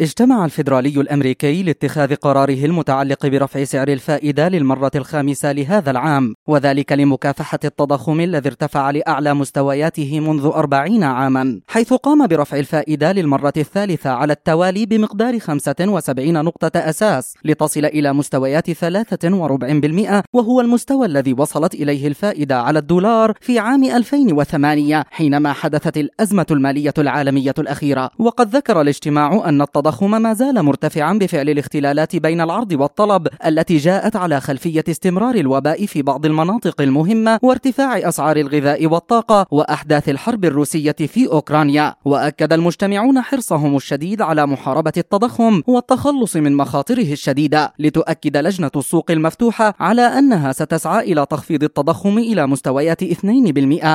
اجتمع الفيدرالي الأمريكي لاتخاذ قراره المتعلق برفع سعر الفائدة للمرة الخامسة لهذا العام وذلك لمكافحة التضخم الذي ارتفع لأعلى مستوياته منذ أربعين عاما حيث قام برفع الفائدة للمرة الثالثة على التوالي بمقدار 75 نقطة أساس لتصل إلى مستويات 3.4% وهو المستوى الذي وصلت إليه الفائدة على الدولار في عام 2008 حينما حدثت الأزمة المالية العالمية الأخيرة. وقد ذكر الاجتماع أن التضخم التضخم ما زال مرتفعا بفعل الاختلالات بين العرض والطلب التي جاءت على خلفية استمرار الوباء في بعض المناطق المهمة وارتفاع أسعار الغذاء والطاقة وأحداث الحرب الروسية في أوكرانيا. وأكد المجتمعون حرصهم الشديد على محاربة التضخم والتخلص من مخاطره الشديدة لتؤكد لجنة السوق المفتوحة على أنها ستسعى إلى تخفيض التضخم إلى مستويات 2%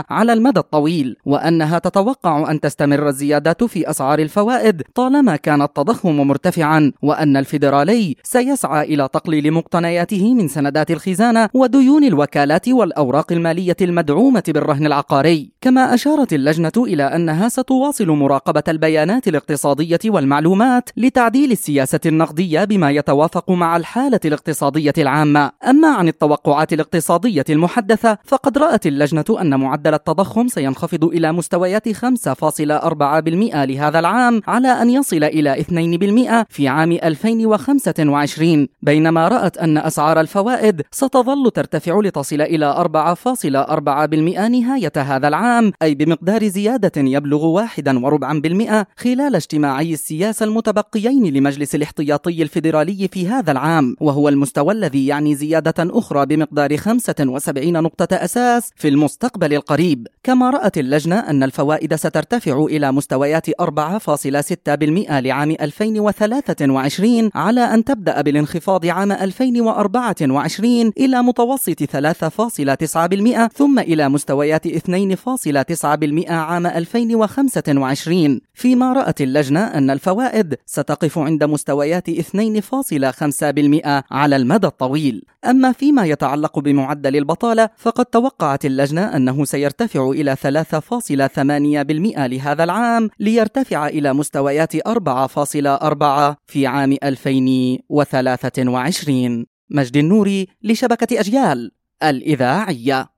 على المدى الطويل وأنها تتوقع أن تستمر الزيادات في أسعار الفوائد طالما كان التضخم التضخم مرتفعا وأن الفيدرالي سيسعى إلى تقليل مقتنياته من سندات الخزانة وديون الوكالات والأوراق المالية المدعومة بالرهن العقاري. كما أشارت اللجنة إلى أنها ستواصل مراقبة البيانات الاقتصادية والمعلومات لتعديل السياسة النقدية بما يتوافق مع الحالة الاقتصادية العامة. أما عن التوقعات الاقتصادية المحدثة فقد رأت اللجنة أن معدل التضخم سينخفض إلى مستويات 5.4% لهذا العام على أن يصل إلى 2% في عام 2025 بينما رأت أن أسعار الفوائد ستظل ترتفع لتصل إلى 4.4% نهاية هذا العام أي بمقدار زيادة يبلغ 1.4% خلال اجتماعي السياسة المتبقيين لمجلس الاحتياطي الفيدرالي في هذا العام وهو المستوى الذي يعني زيادة أخرى بمقدار 75 نقطة أساس في المستقبل القريب. كما رأت اللجنة أن الفوائد سترتفع إلى مستويات 4.6% لعام 2023 على أن تبدأ بالانخفاض عام 2024 إلى متوسط 3.9% ثم إلى مستويات 2.9% عام 2025 فيما رأت اللجنة أن الفوائد ستقف عند مستويات 2.5% على المدى الطويل. أما فيما يتعلق بمعدل البطالة فقد توقعت اللجنة أنه سيرتفع إلى 3.8% لهذا العام ليرتفع إلى مستويات 4.5% في عام 2023 مجد النوري لشبكة أجيال الإذاعية.